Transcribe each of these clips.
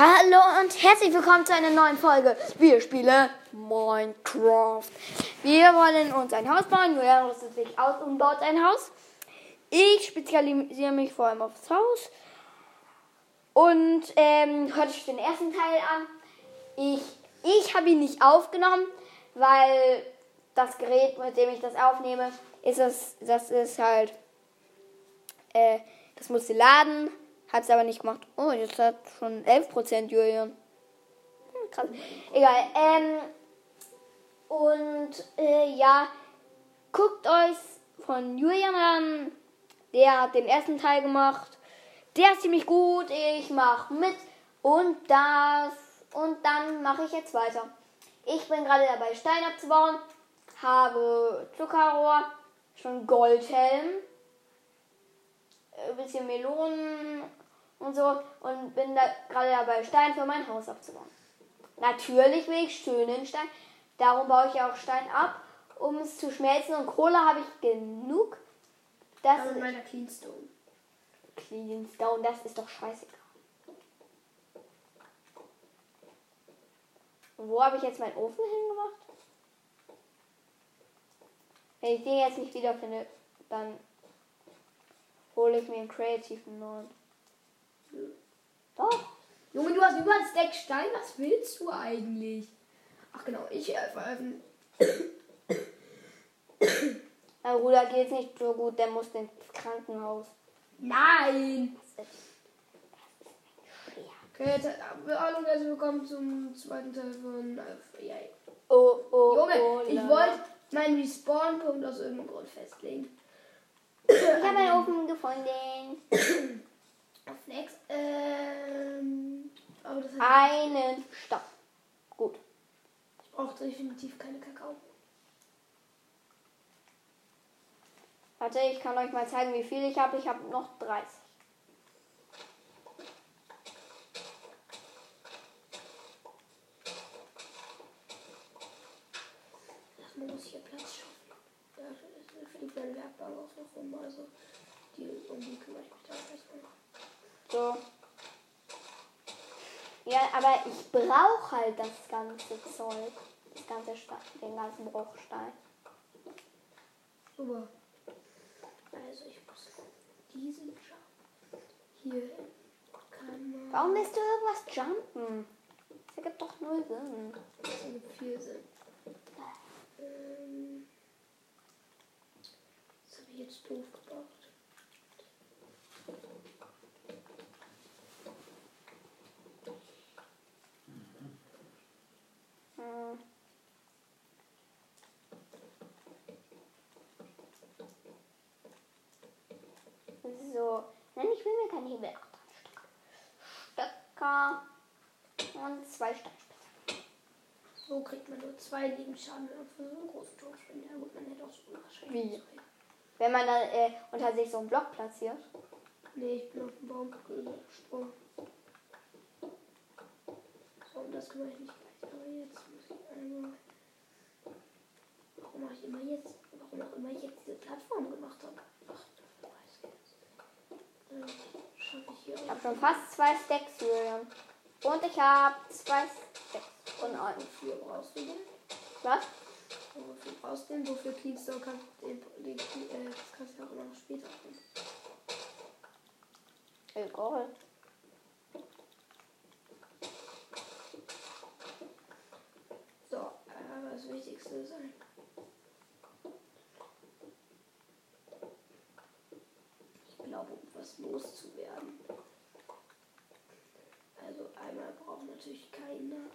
Hallo und herzlich willkommen zu einer neuen Folge. Wir spielen Minecraft. Wir wollen uns ein Haus bauen. Julian rüstet sich aus und baut ein Haus. Ich spezialisiere mich vor allem aufs Haus. Und ähm, hört euch den ersten Teil an. Ich, ich habe ihn nicht aufgenommen, weil das Gerät, mit dem ich das aufnehme, ist es, das ist halt, äh, das musste laden. Hat es aber nicht gemacht. Oh, jetzt hat schon 11% Julian. Hm, krass. Egal. Ähm, und äh, ja, guckt euch von Julian an. Der hat den ersten Teil gemacht. Der ist ziemlich gut. Ich mache mit. Und das. Und dann mache ich jetzt weiter. Ich bin gerade dabei, Stein abzubauen. Habe Zuckerrohr. Schon Goldhelm. Bisschen Melonen und so und bin da gerade dabei, Stein für mein Haus abzubauen. Natürlich will ich schönen Stein, darum baue ich auch Stein ab, um es zu schmelzen und Kohle habe ich genug. Das Aber ist meiner Cleanstone. Cleanstone, das ist doch scheißegal. Und wo habe ich jetzt meinen Ofen hingemacht? Wenn ich den jetzt nicht wiederfinde, dann hole ich mir einen kreativen neuen. Doch. Junge, du hast über ein Stack Stein. Was willst du eigentlich? Ach genau, ich äh, veröffentliche. Mein Bruder geht's nicht so gut, der muss ins Krankenhaus. Nein! Okay, jetzt, äh, hallo und herzlich willkommen zum zweiten Teil von. Äh, Oh, oh, Junge, oh, ich wollte meinen Respawn-Punkt aus irgendeinem Grund festlegen. Ich habe einen Ofen gefunden. Auf next. Ähm. Aber das. Einen Stopp. Gut. Ich brauche definitiv keine Kakao. Warte, ich kann euch mal zeigen, wie viel ich habe. Ich habe noch 30. Erstmal muss ich hier Platz schaffen. Die kleinen Werkbank auch noch rum. Also, die, um die kümmere ich mich dann erstmal. So. Ja, aber ich brauche halt das ganze Zeug. Das ganze Stein, den ganzen Bruchstein. Super. Also, ich muss diesen Jump hier hin. Kann man. Warum lässt du irgendwas jumpen? Das ergibt doch null Sinn. Das ergibt viel Sinn. Ähm, das habe ich jetzt doof gebracht. Hm. So, nein, ich will mir keine Hebel. Stöcker und zwei Steinspitzen. So kriegt man nur zwei Lebensschaden für so einen großen Turmspringen. Ja gut, man hätte auch so wahrscheinlich Wie? Wenn man dann äh, unter sich so einen Block platziert. Nee, ich bin auf den Baum gesprungen. So, und das kümmere ich mich gleich. Aber jetzt muss ich einmal. Warum ich immer jetzt? Warum auch immer ich jetzt diese Plattform gemacht habe? Ach, das weiß ich jetzt. Dann schaffe ich habe schon fast zwei Stacks, Julian. Und ich habe zwei Stacks von allen. Wofür brauchst du den? Was? Wofür brauchst du den? Wofür cleanst du? Kann, den, den, äh, das kannst du auch noch später tun. Egal. So, aber das Wichtigste ist ein. Ich glaube, um was loszuwerden. Also einmal braucht natürlich keiner.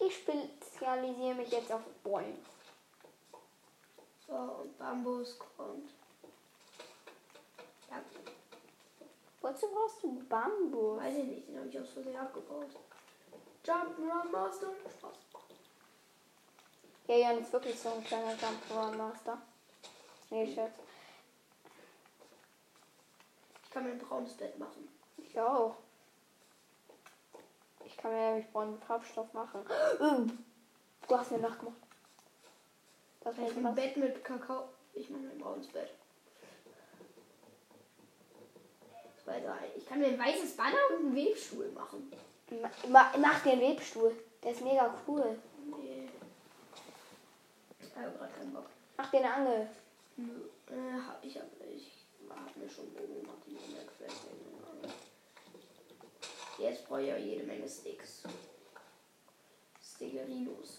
Ich spezialisiere mich jetzt auf Bäume. So, und Bambus kommt. Ja, Wozu brauchst du Bambus? weiß ich nicht, den habe ich aus Versehen abgebaut. Jump'n'Run Master. Spaß. Ja, Jan ist wirklich so ein kleiner Jump'n'Run Master. Nee, Scherz. Ich kann mir ein braunes Bett machen. Ich auch. Ich kann mir nämlich braunen Farbstoff machen. Du hast mir nachgemacht. Das Ich ein. Bett mit Kakao. Ich mache mir ein braunes Bett. kann mir ein weißes Banner und einen Webstuhl machen. Ma ma mach dir einen Webstuhl. Der ist mega cool. Nee. Ich habe gerade keinen Bock. Mach dir eine Angel. Nö. Äh, hab- ich habe ich hab mir schon Bogen gemacht, Jetzt brauche ich auch jede Menge Sticks. Stickerinos.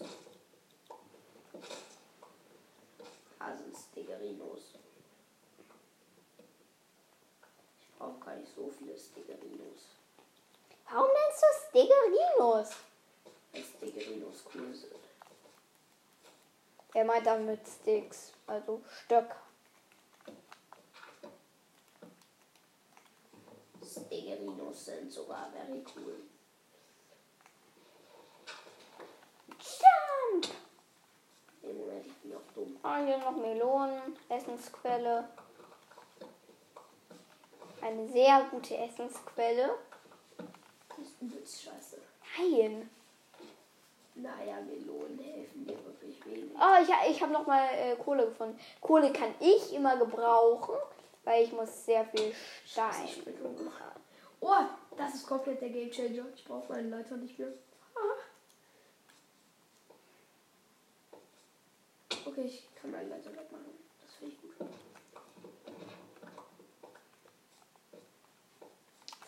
Da sind Stickerinos. Ich brauche gar nicht so viele Stickerinos. Warum nennst du Stiggerinos? Weil Stickerinos cool sind. Er meint damit Sticks, also Stöcke. Stickerinos sind sogar very cool. Jump! Moment, ich bin auch dumm. Ah, hier noch Melonen, Essensquelle. Eine sehr gute Essensquelle. Das ist übelst scheiße. Nein. Naja, Melonen helfen mir wirklich wenig. Oh, ich, ich habe noch mal äh, Kohle gefunden. Kohle kann ich immer gebrauchen, weil ich muss sehr viel Stein. Oh, das ist komplett der Game Changer. Ich brauche meinen Leiter nicht mehr. Ah. Okay, ich kann meinen Leiter wegmachen. Das finde ich gut.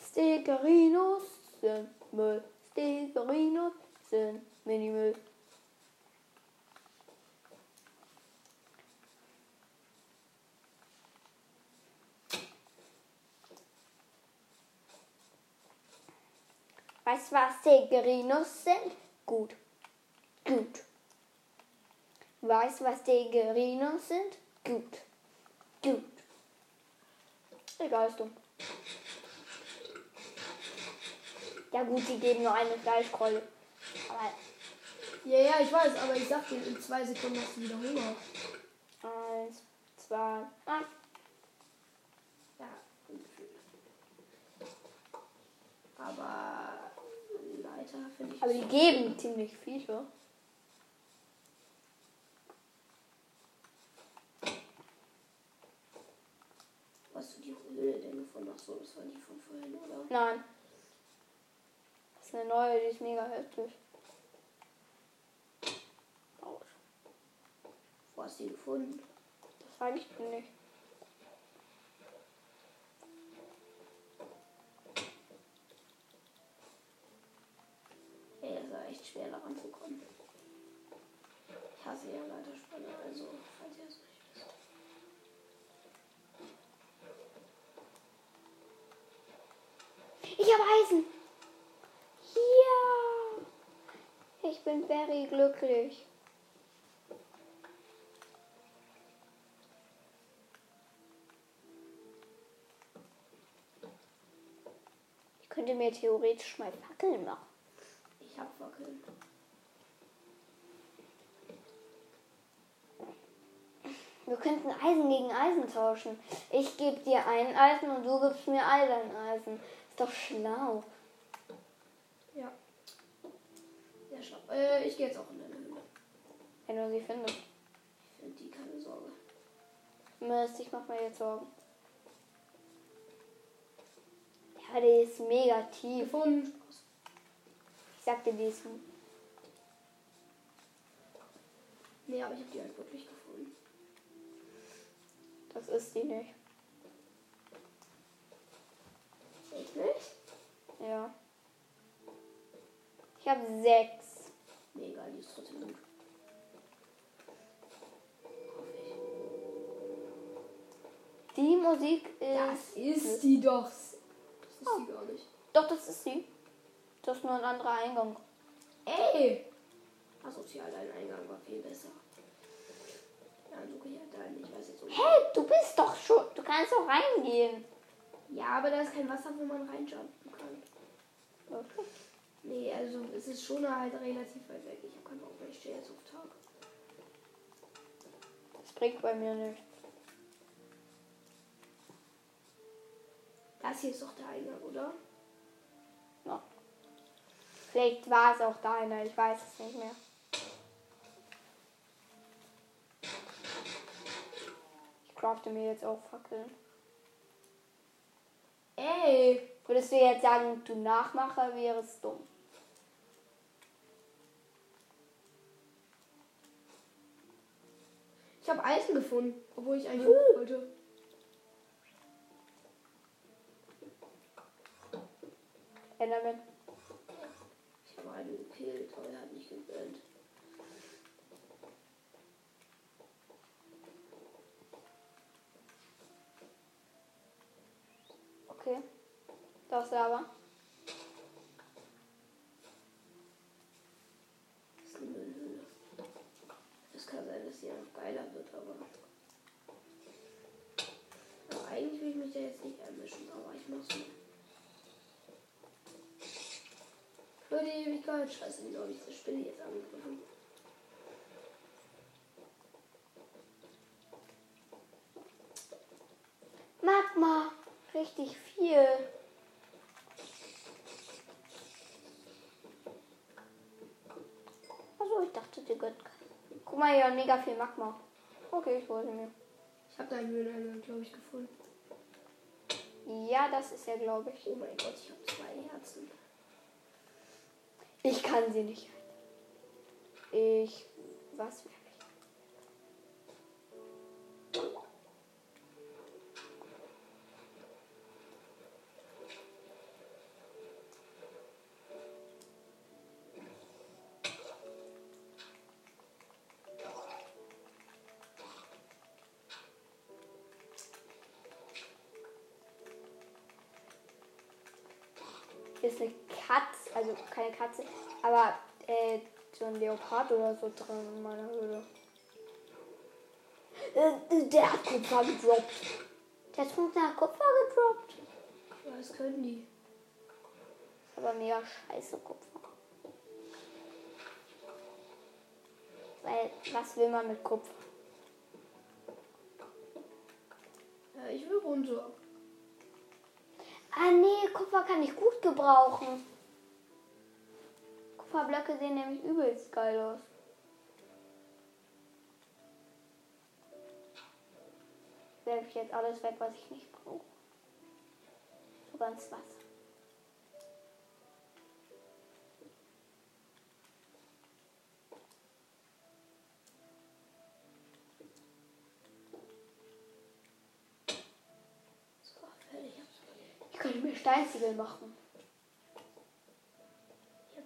Stickerinos sind Müll. Stickerinos sind Minimüll. Was Stickerinos sind? Gut. Gut. Weißt du, was Stickerinos sind? Gut. Gut. Egal, ist dumm. Ja gut, die geben nur eine Fleischkeule. Aber Ja, ja, ich weiß, aber ich sag dir, in zwei Sekunden hast du wieder Hunger. eins, zwei, Ja, gut. Aber Leiter finde ich. aber die geben ziemlich viele. Hast du die Höhle denn gefunden? Ach so, das war die von vorhin, oder? Nein. Das ist eine neue, die ist mega heftig. Wo hast du die gefunden? Das sage ich nicht. Ey, es war echt schwer daran zu kommen. Ich hasse ja Leiterspanne, also falls ihr es nicht wisst. Ich habe Eisen. Ja. Ich bin very glücklich. Ich könnte mir theoretisch mal Fackeln machen. Ich hab. Wir könnten Eisen gegen Eisen tauschen. Ich gebe dir ein Eisen und du gibst mir all dein Eisen. Ist doch schlau. Ja. Ja, schau. Äh, ich gehe jetzt auch in deine Höhle. Wenn du sie findest. Ich finde die keine Sorge. Mist, ich mach mir jetzt Sorgen. Ja, die ist mega tief. Gefunden. Ich sag dir, die ist. Nee, aber ich habe die halt wirklich gefunden. Das ist die nicht. Echt nicht? Ja. Ich habe sechs. Nee, egal, die ist trotzdem gut. Die Musik ist. Das ist die doch. Das ist Oh. die gar nicht. Doch, das ist sie. Das ist nur ein anderer Eingang. Ey! Asozial, dein Eingang war viel besser. Ja, ich halt deinen. Ich weiß jetzt so. Hey, du bist doch schon. Du kannst doch reingehen. Ja, aber da ist kein Wasser, wo man reinjumpen kann. Okay. Nee, also es ist schon halt relativ weit weg. Ich habe keinen Bock mehr. Ich stehe jetzt auf Tag. Das bringt bei mir nichts. Das hier ist doch der Eingang, oder? Vielleicht war es auch deiner, ich weiß es nicht mehr. Ich crafte mir jetzt auch Fackeln. Ey. Würdest du jetzt sagen, du Nachmacher wäre es dumm? Ich habe Eisen gefunden, obwohl ich eigentlich Uh. wollte. Enderman. Einen gekillt, aber er hat nicht gegönnt. Okay. Da ist Lava. Das ist eine Müllhöhle. Es kann sein, dass sie noch geiler wird, aber. aber eigentlich will ich mich da jetzt nicht einmischen, aber ich mach's mal. Für die Ewigkeit. Scheiße, wieso habe ich diese Spinne jetzt angegriffen? Magma. Richtig viel. Also ich dachte, gönnt keinen. Guck mal hier, mega viel Magma. Okay, ich wollte mir. Ich habe da einen Höhleneingang, glaube ich, gefunden. Ja, das ist ja, glaube ich. Oh mein Gott, ich habe zwei Herzen. Ich kann sie nicht. Ich. Was also keine Katze, aber äh, so ein Leopard oder so drin in meiner Höhle. Äh, der hat Kupfer gedroppt. Der hat nach Kupfer gedroppt. Was können die? Ist aber mega scheiße Kupfer. Weil, was will man mit Kupfer? Ja, ich will runter. Ah nee, Kupfer kann ich gut gebrauchen. Kupferblöcke sehen nämlich übelst geil aus. Werfe ich jetzt alles weg, was ich nicht brauche. So, fertig. Ich könnte mir Steinziegel machen.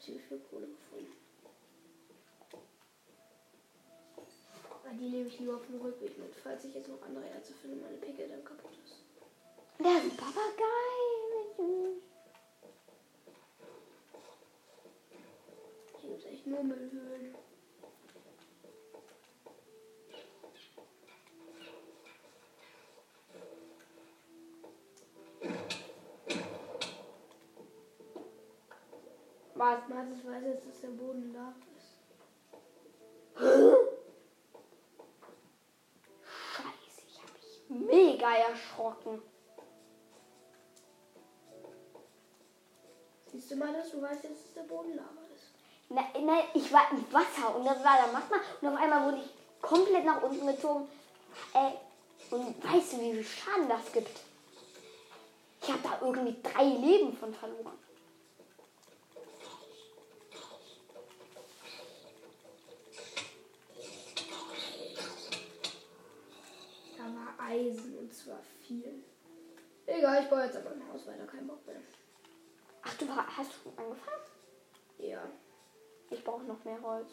Ich habe ziemlich viel Kohle gefunden. Ah, die nehme ich lieber auf dem Rückweg mit, falls ich jetzt noch andere Erze finde meine Picke dann kaputt ist. Der ist ein Papagei. Hier gibt es echt nur Müllhöhlen. Was? Martis weiß jetzt, dass der Boden Lava ist. Scheiße, ich habe mich mega erschrocken. Siehst du mal, dass du weißt jetzt, dass der Boden Lava ist? Nein, nein, ich war im Wasser und das war da Magma und auf einmal wurde ich komplett nach unten gezogen. Äh, und weißt du, wie viel Schaden das gibt? Ich habe da irgendwie drei Leben von verloren. Da war Eisen und zwar viel. Egal, ich baue jetzt aber ein Haus weiter, kein Bock mehr. Ach, du hast schon angefangen? Ja, Ich brauche noch mehr Holz.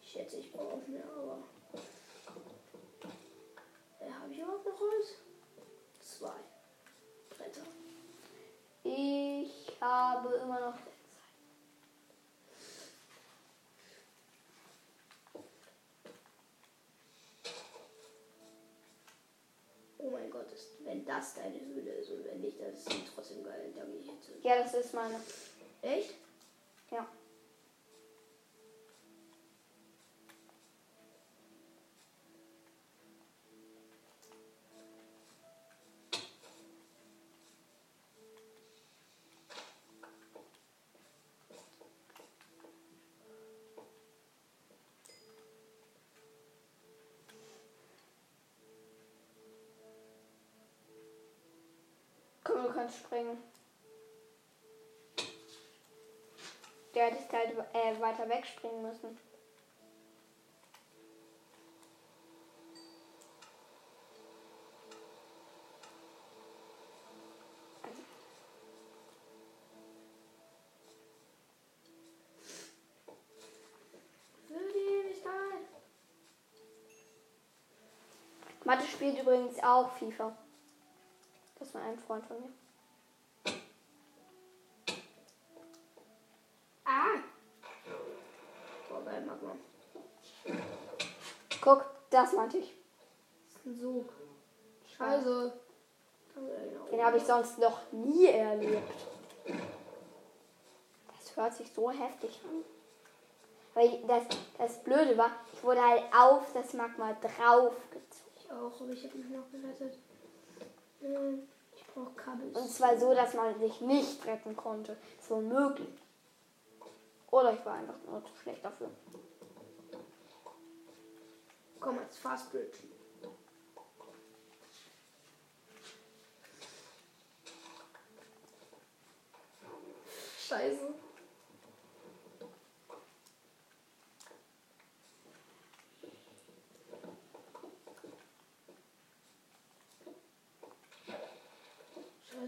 ich schätze, ich brauche auch mehr, aber. Äh, Habe ich überhaupt noch Holz? Zwei Bretter. Ich habe immer noch wenn das deine Höhle ist und wenn nicht, dann ist sie trotzdem geil. Ich. Ja, das ist meine. Echt? Ja. Du kannst springen. Der hätte halt äh, weiter wegspringen müssen. Ewigkeit. Mathe spielt übrigens auch FIFA. Das war ein Freund von mir. Ah! Geil, Magma. Guck, das meinte ich. Das ist ein Sog. Scheiße. Da genau Den habe ich sonst noch nie erlebt. Das hört sich so heftig an. Weil das, das Blöde war, ich wurde halt auf das Magma draufgezogen. Ich auch, aber ich habe mich noch gerettet. Ähm. Und zwar so, dass man sich nicht retten konnte. So möglich. Oder ich war einfach nur zu schlecht dafür. Komm jetzt, Fast Bridge. Scheiße,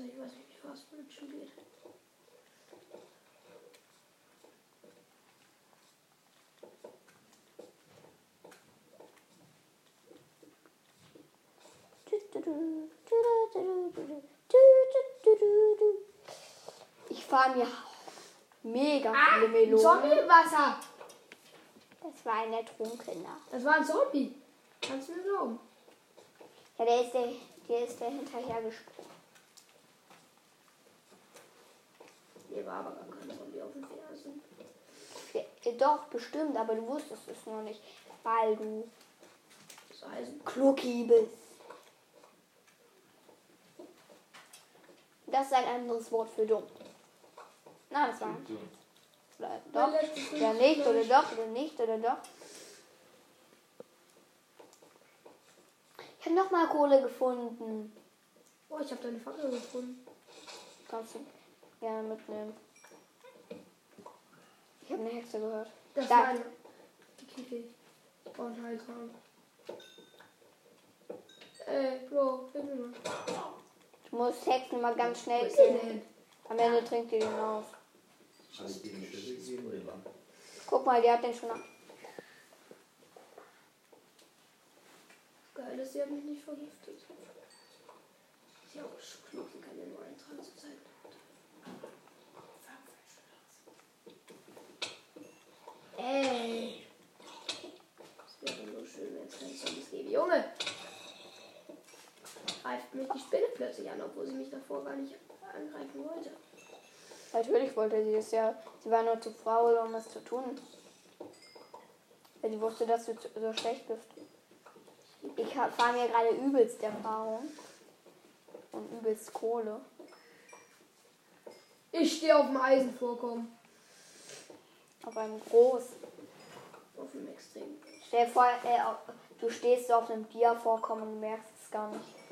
ich weiß nicht, wie Fast Bridge geht. Ich fahre mir mega Ah, viele ein Melonen. Zombie im Wasser. Das war ein Ertrunkener. Das war ein Zombie. Kannst du mir glauben? Ja, der ist der, der ist der hinterher gesprungen. Hier war aber gar kein Zombie auf dem Fersen. Ja, doch, bestimmt, aber du wusstest es noch nicht, weil du Eisen. Klucki bist. Das ist ein anderes Wort für dumm. Nein, das war oder doch, oder nicht, oder doch, oder nicht, oder doch. Ich habe nochmal Kohle gefunden. Oh, ich habe deine Fackel gefunden. Kannst du gerne mitnehmen. Ich habe eine Hexe gehört. Das Da. war eine. Die Kiki. Ich brauche einen Heiltrank. Ey, Bro, hilf mir mal. Du musst Hexen mal ganz schnell killen. Am Ende trinkt ihr den oder? Guck mal, der hat den schon ab. Geil, dass sie hat mich nicht vergiftet. Sie auch schlucken kann ja nur eintragen zur Zeit. Ey. Das wäre so schön, wenn es keine Zombies gäbe. Junge! Greift mich die Spinne plötzlich an, obwohl sie mich davor gar nicht angreifen wollte. Natürlich wollte sie es ja. Sie war nur zu faul, um es zu tun. Weil sie wusste, dass du so schlecht bist. Ich fahre mir gerade übelst Erfahrung. Und übelst Kohle. Ich stehe auf dem Eisenvorkommen. Auf einem Groß. Auf dem Extrem. Stell dir vor, äh, du stehst so auf einem Dia-Vorkommen und merkst es gar nicht.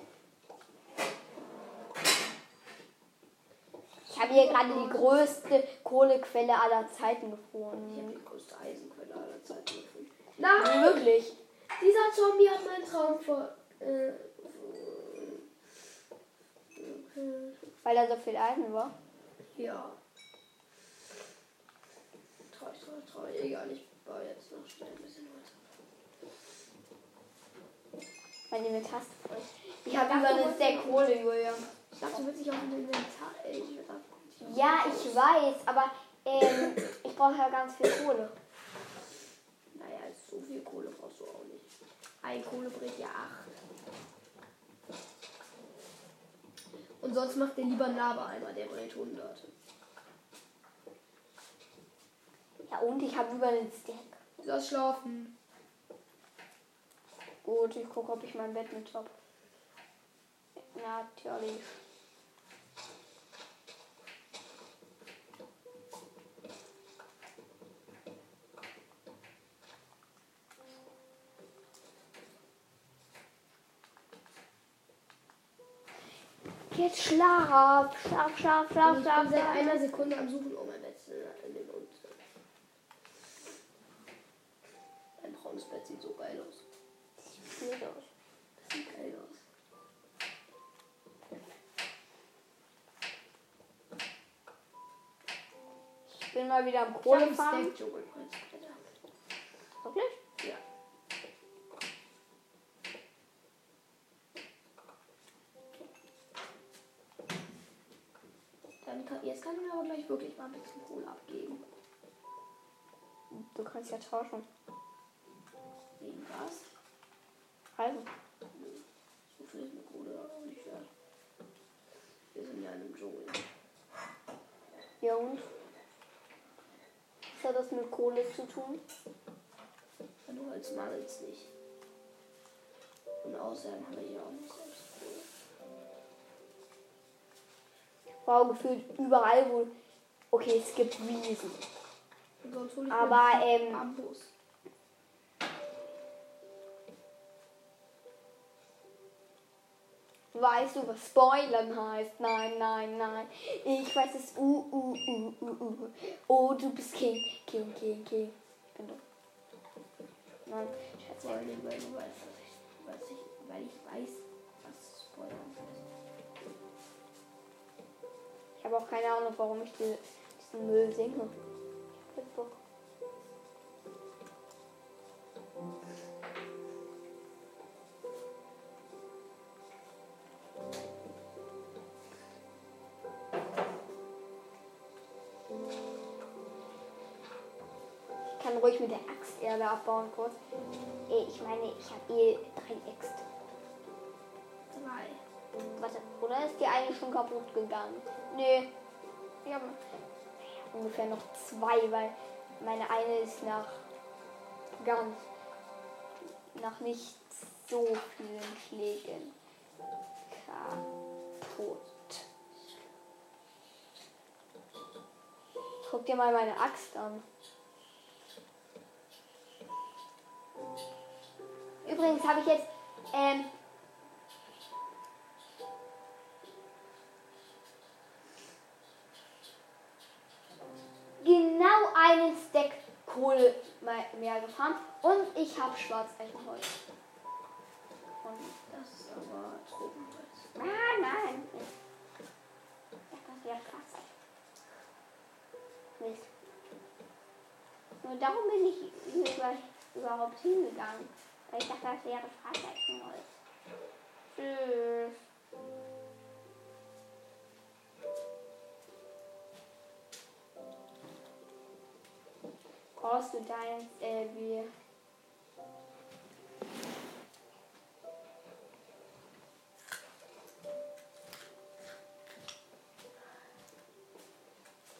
Habe hier gerade die größte Kohlequelle aller Zeiten Ich habe gefunden. die größte Eisenquelle aller Zeiten gefunden. Nein! Wirklich. Dieser Zombie hat meinen Traum ver... Äh, Weil da so viel Eisen war. ja. Traurig, traurig, traurig. Egal, ich baue jetzt noch schnell ein bisschen Holz. Mein Inventar ist voll. Ich Ja, habe über eine Stack ich- Kohle, Julian. Ich dachte, du willst dich auf dem Inventar... Ey, ich will da... Ja, ich weiß, aber ähm, ich brauche ja ganz viel Kohle. Naja, so viel Kohle brauchst du auch nicht. Ein Kohle bringt ja acht. Und sonst macht der lieber einen Lava-Eimer, der bringt 100. Ja, und ich habe über einen Stack. Lass schlafen. Gut, ich gucke, ob ich mein Bett mit habe. Natürlich. Jetzt schlaf. Schlaf, schlaf, schlaf, ich schlaf. bin seit einer Sekunde am Suchen, um ein Bett zu in den Mund. Ein braunes Bett sieht so geil aus. Sieht aus. Das sieht geil aus. Ich bin mal wieder am Ich wirklich mal ein bisschen Kohle abgeben. Du kannst ja tauschen. Wegen was? Also. So viel ist eine Kohle aber nicht wert. Wir sind ja in einem Dschungel. Ja und? Was hat das mit Kohle zu tun? Wenn du Holz mangelst nicht. Und außerdem haben wir hier auch nicht selbst Kohle. Wow, gefühlt überall, wo. Okay, es gibt Wiesen. Ich Aber, ähm, Bambus. Weißt du, was Spoilern heißt? Nein, nein, nein. Ich weiß es. Uh, uh, uh, uh, uh. Oh, du bist King. King, King, King. Ich bin du. Nein. Vor allem, weil du weißt, was ich, was ich, weil ich weiß, Ich habe auch keine Ahnung, warum ich die, diesen Müll singe. Ich hab Bock. Ich kann ruhig mit der Axt Erde abbauen kurz. Ich meine, ich habe eh drei Äxte. Warte, oder ist die eine schon kaputt gegangen? Nee. Wir haben ungefähr noch zwei, weil meine eine ist nach ganz nach nicht so vielen Schlägen kaputt. Guck dir mal meine Axt an. Übrigens habe ich jetzt ähm, Kohle me- mehr gefahren und ich habe Schwarzeichenholz. Und Das ist aber Tropenholz. nein, nein. Das wäre krass. Mist. Nur darum bin ich hier über, überhaupt hingegangen. Weil ich dachte, das wäre Schwarzeichenholz. Tschüss. Brauchst du deins, äh, wie...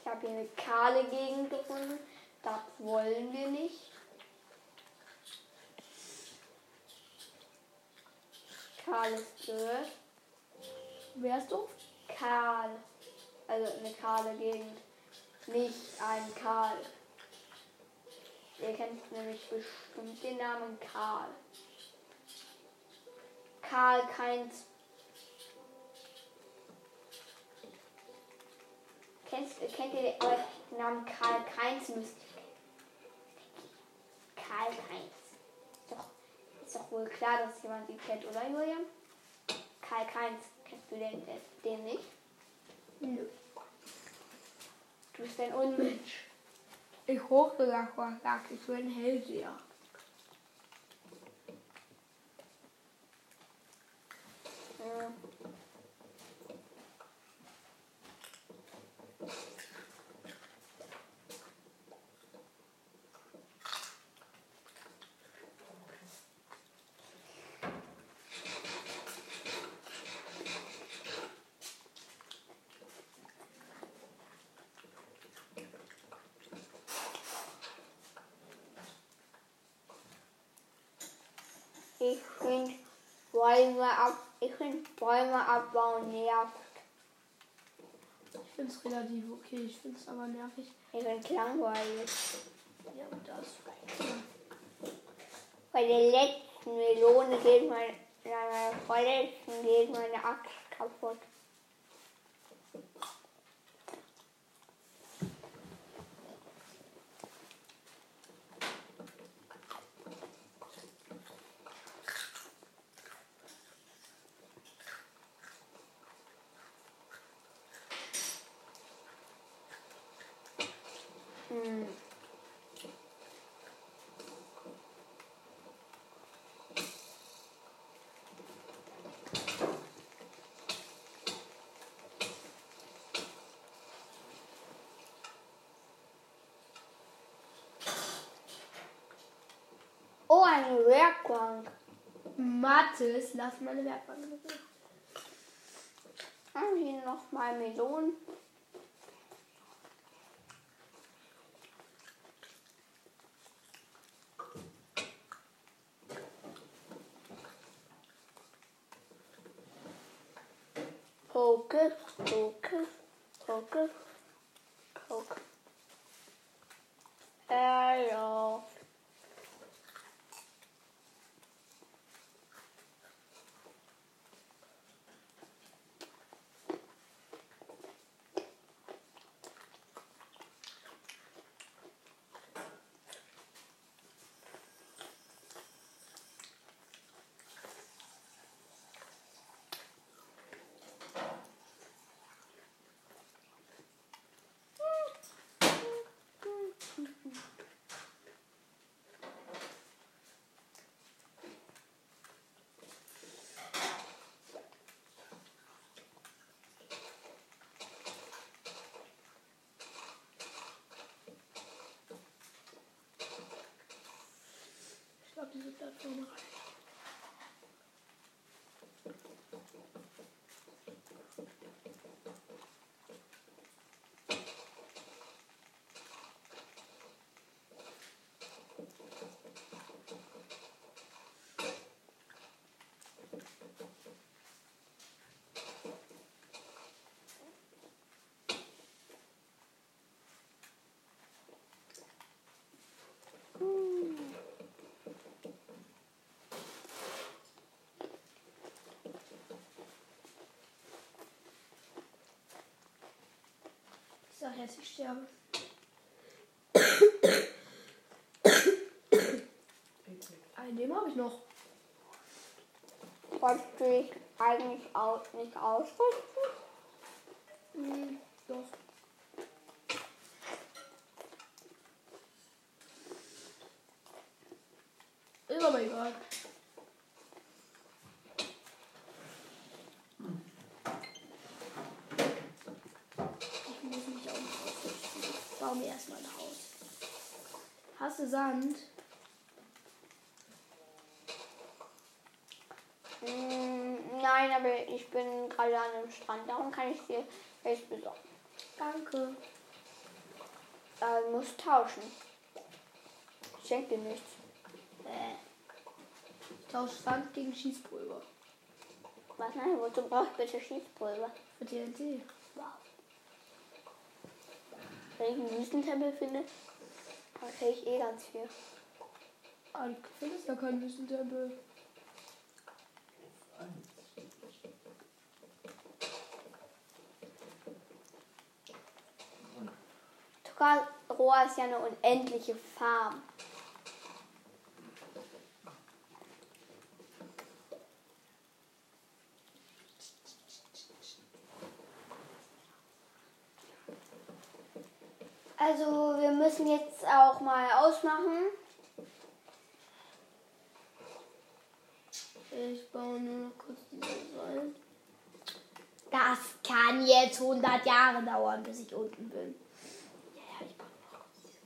Ich habe hier eine kahle Gegend gefunden. Das wollen wir nicht. Kahles Dirt. Wärst du? Kahl. Also eine kahle Gegend. Nicht ein Karl. Ihr kennt nämlich bestimmt den Namen Karl. Karl Keins. Kennst, kennt ihr den Namen Karl Keins müsst. Karl Keins. Ist doch, ist doch wohl klar, dass jemand ihn kennt, oder Julian? Karl Keins. Kennst du den, den nicht? Nö. Du bist ein Unmensch. Ich hoch sogar gesagt, ich bin ein Hellseher. Ja. Ich finde Bäume ab. Ich finde Bäume abbauen nervt. Ich finde es relativ okay, ich finde es aber nervig. Ich finde es langweilig. Ja, und das. Bei der letzten Melone geht meine, bei meiner vorletzten geht meine Axt Hm. Oh, eine Werkbank. Mathis, lass meine Werkbank. Haben wir nochmal Melonen? Diese Plattform rein. Sag jetzt, ich sterbe. Ein dem habe ich noch. Wolltest du dich eigentlich auch nicht ausrüsten? Hm, doch. Ist aber egal. Ich muss mich auch nicht ausrüsten. Ich baue mir erstmal ein Haus. Hast du Sand? Mm, Nein, aber ich bin gerade an einem Strand. Darum kann ich dir welches besorgen. Danke. Äh, du musst tauschen. Ich schenke dir nichts. Äh. Ich tausche Sand gegen Schießpulver. Was? Nein, wozu brauchst du bitte Schießpulver? Für TNT. Wenn ich einen Wüstentempel finde, dann kriege ich eh ganz viel. Ah, du findest ja keinen Wüstentempel. Rohr ist ja eine unendliche Farm. Also wir müssen jetzt auch mal ausmachen. Ich baue nur noch kurz diese Säulen. Das kann jetzt 100 Jahre dauern, bis ich unten bin. Ja, ja, ich baue nur noch kurz diese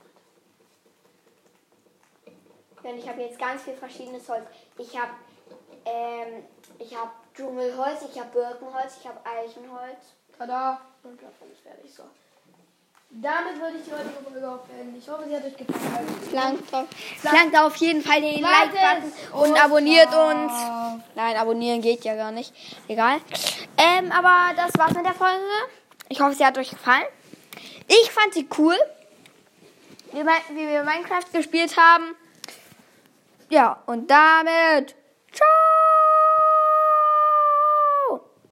Matte. Denn ich habe jetzt ganz viel verschiedenes Holz. Ich habe ähm, ich habe Dschungelholz, ich habe Birkenholz, ich habe Eichenholz. Tada! Und davon ist fertig. So. Damit würde ich die heutige Folge auch beenden. Ich hoffe, sie hat euch gefallen. Flankt auf, flankt auf jeden Fall den Like Like-Button und und abonniert uns. Nein, abonnieren geht ja gar nicht. Egal. Ähm, aber das war's mit der Folge. Ich hoffe, sie hat euch gefallen. Ich fand sie cool. Wie wir Minecraft gespielt haben. Ja, und damit. Ciao!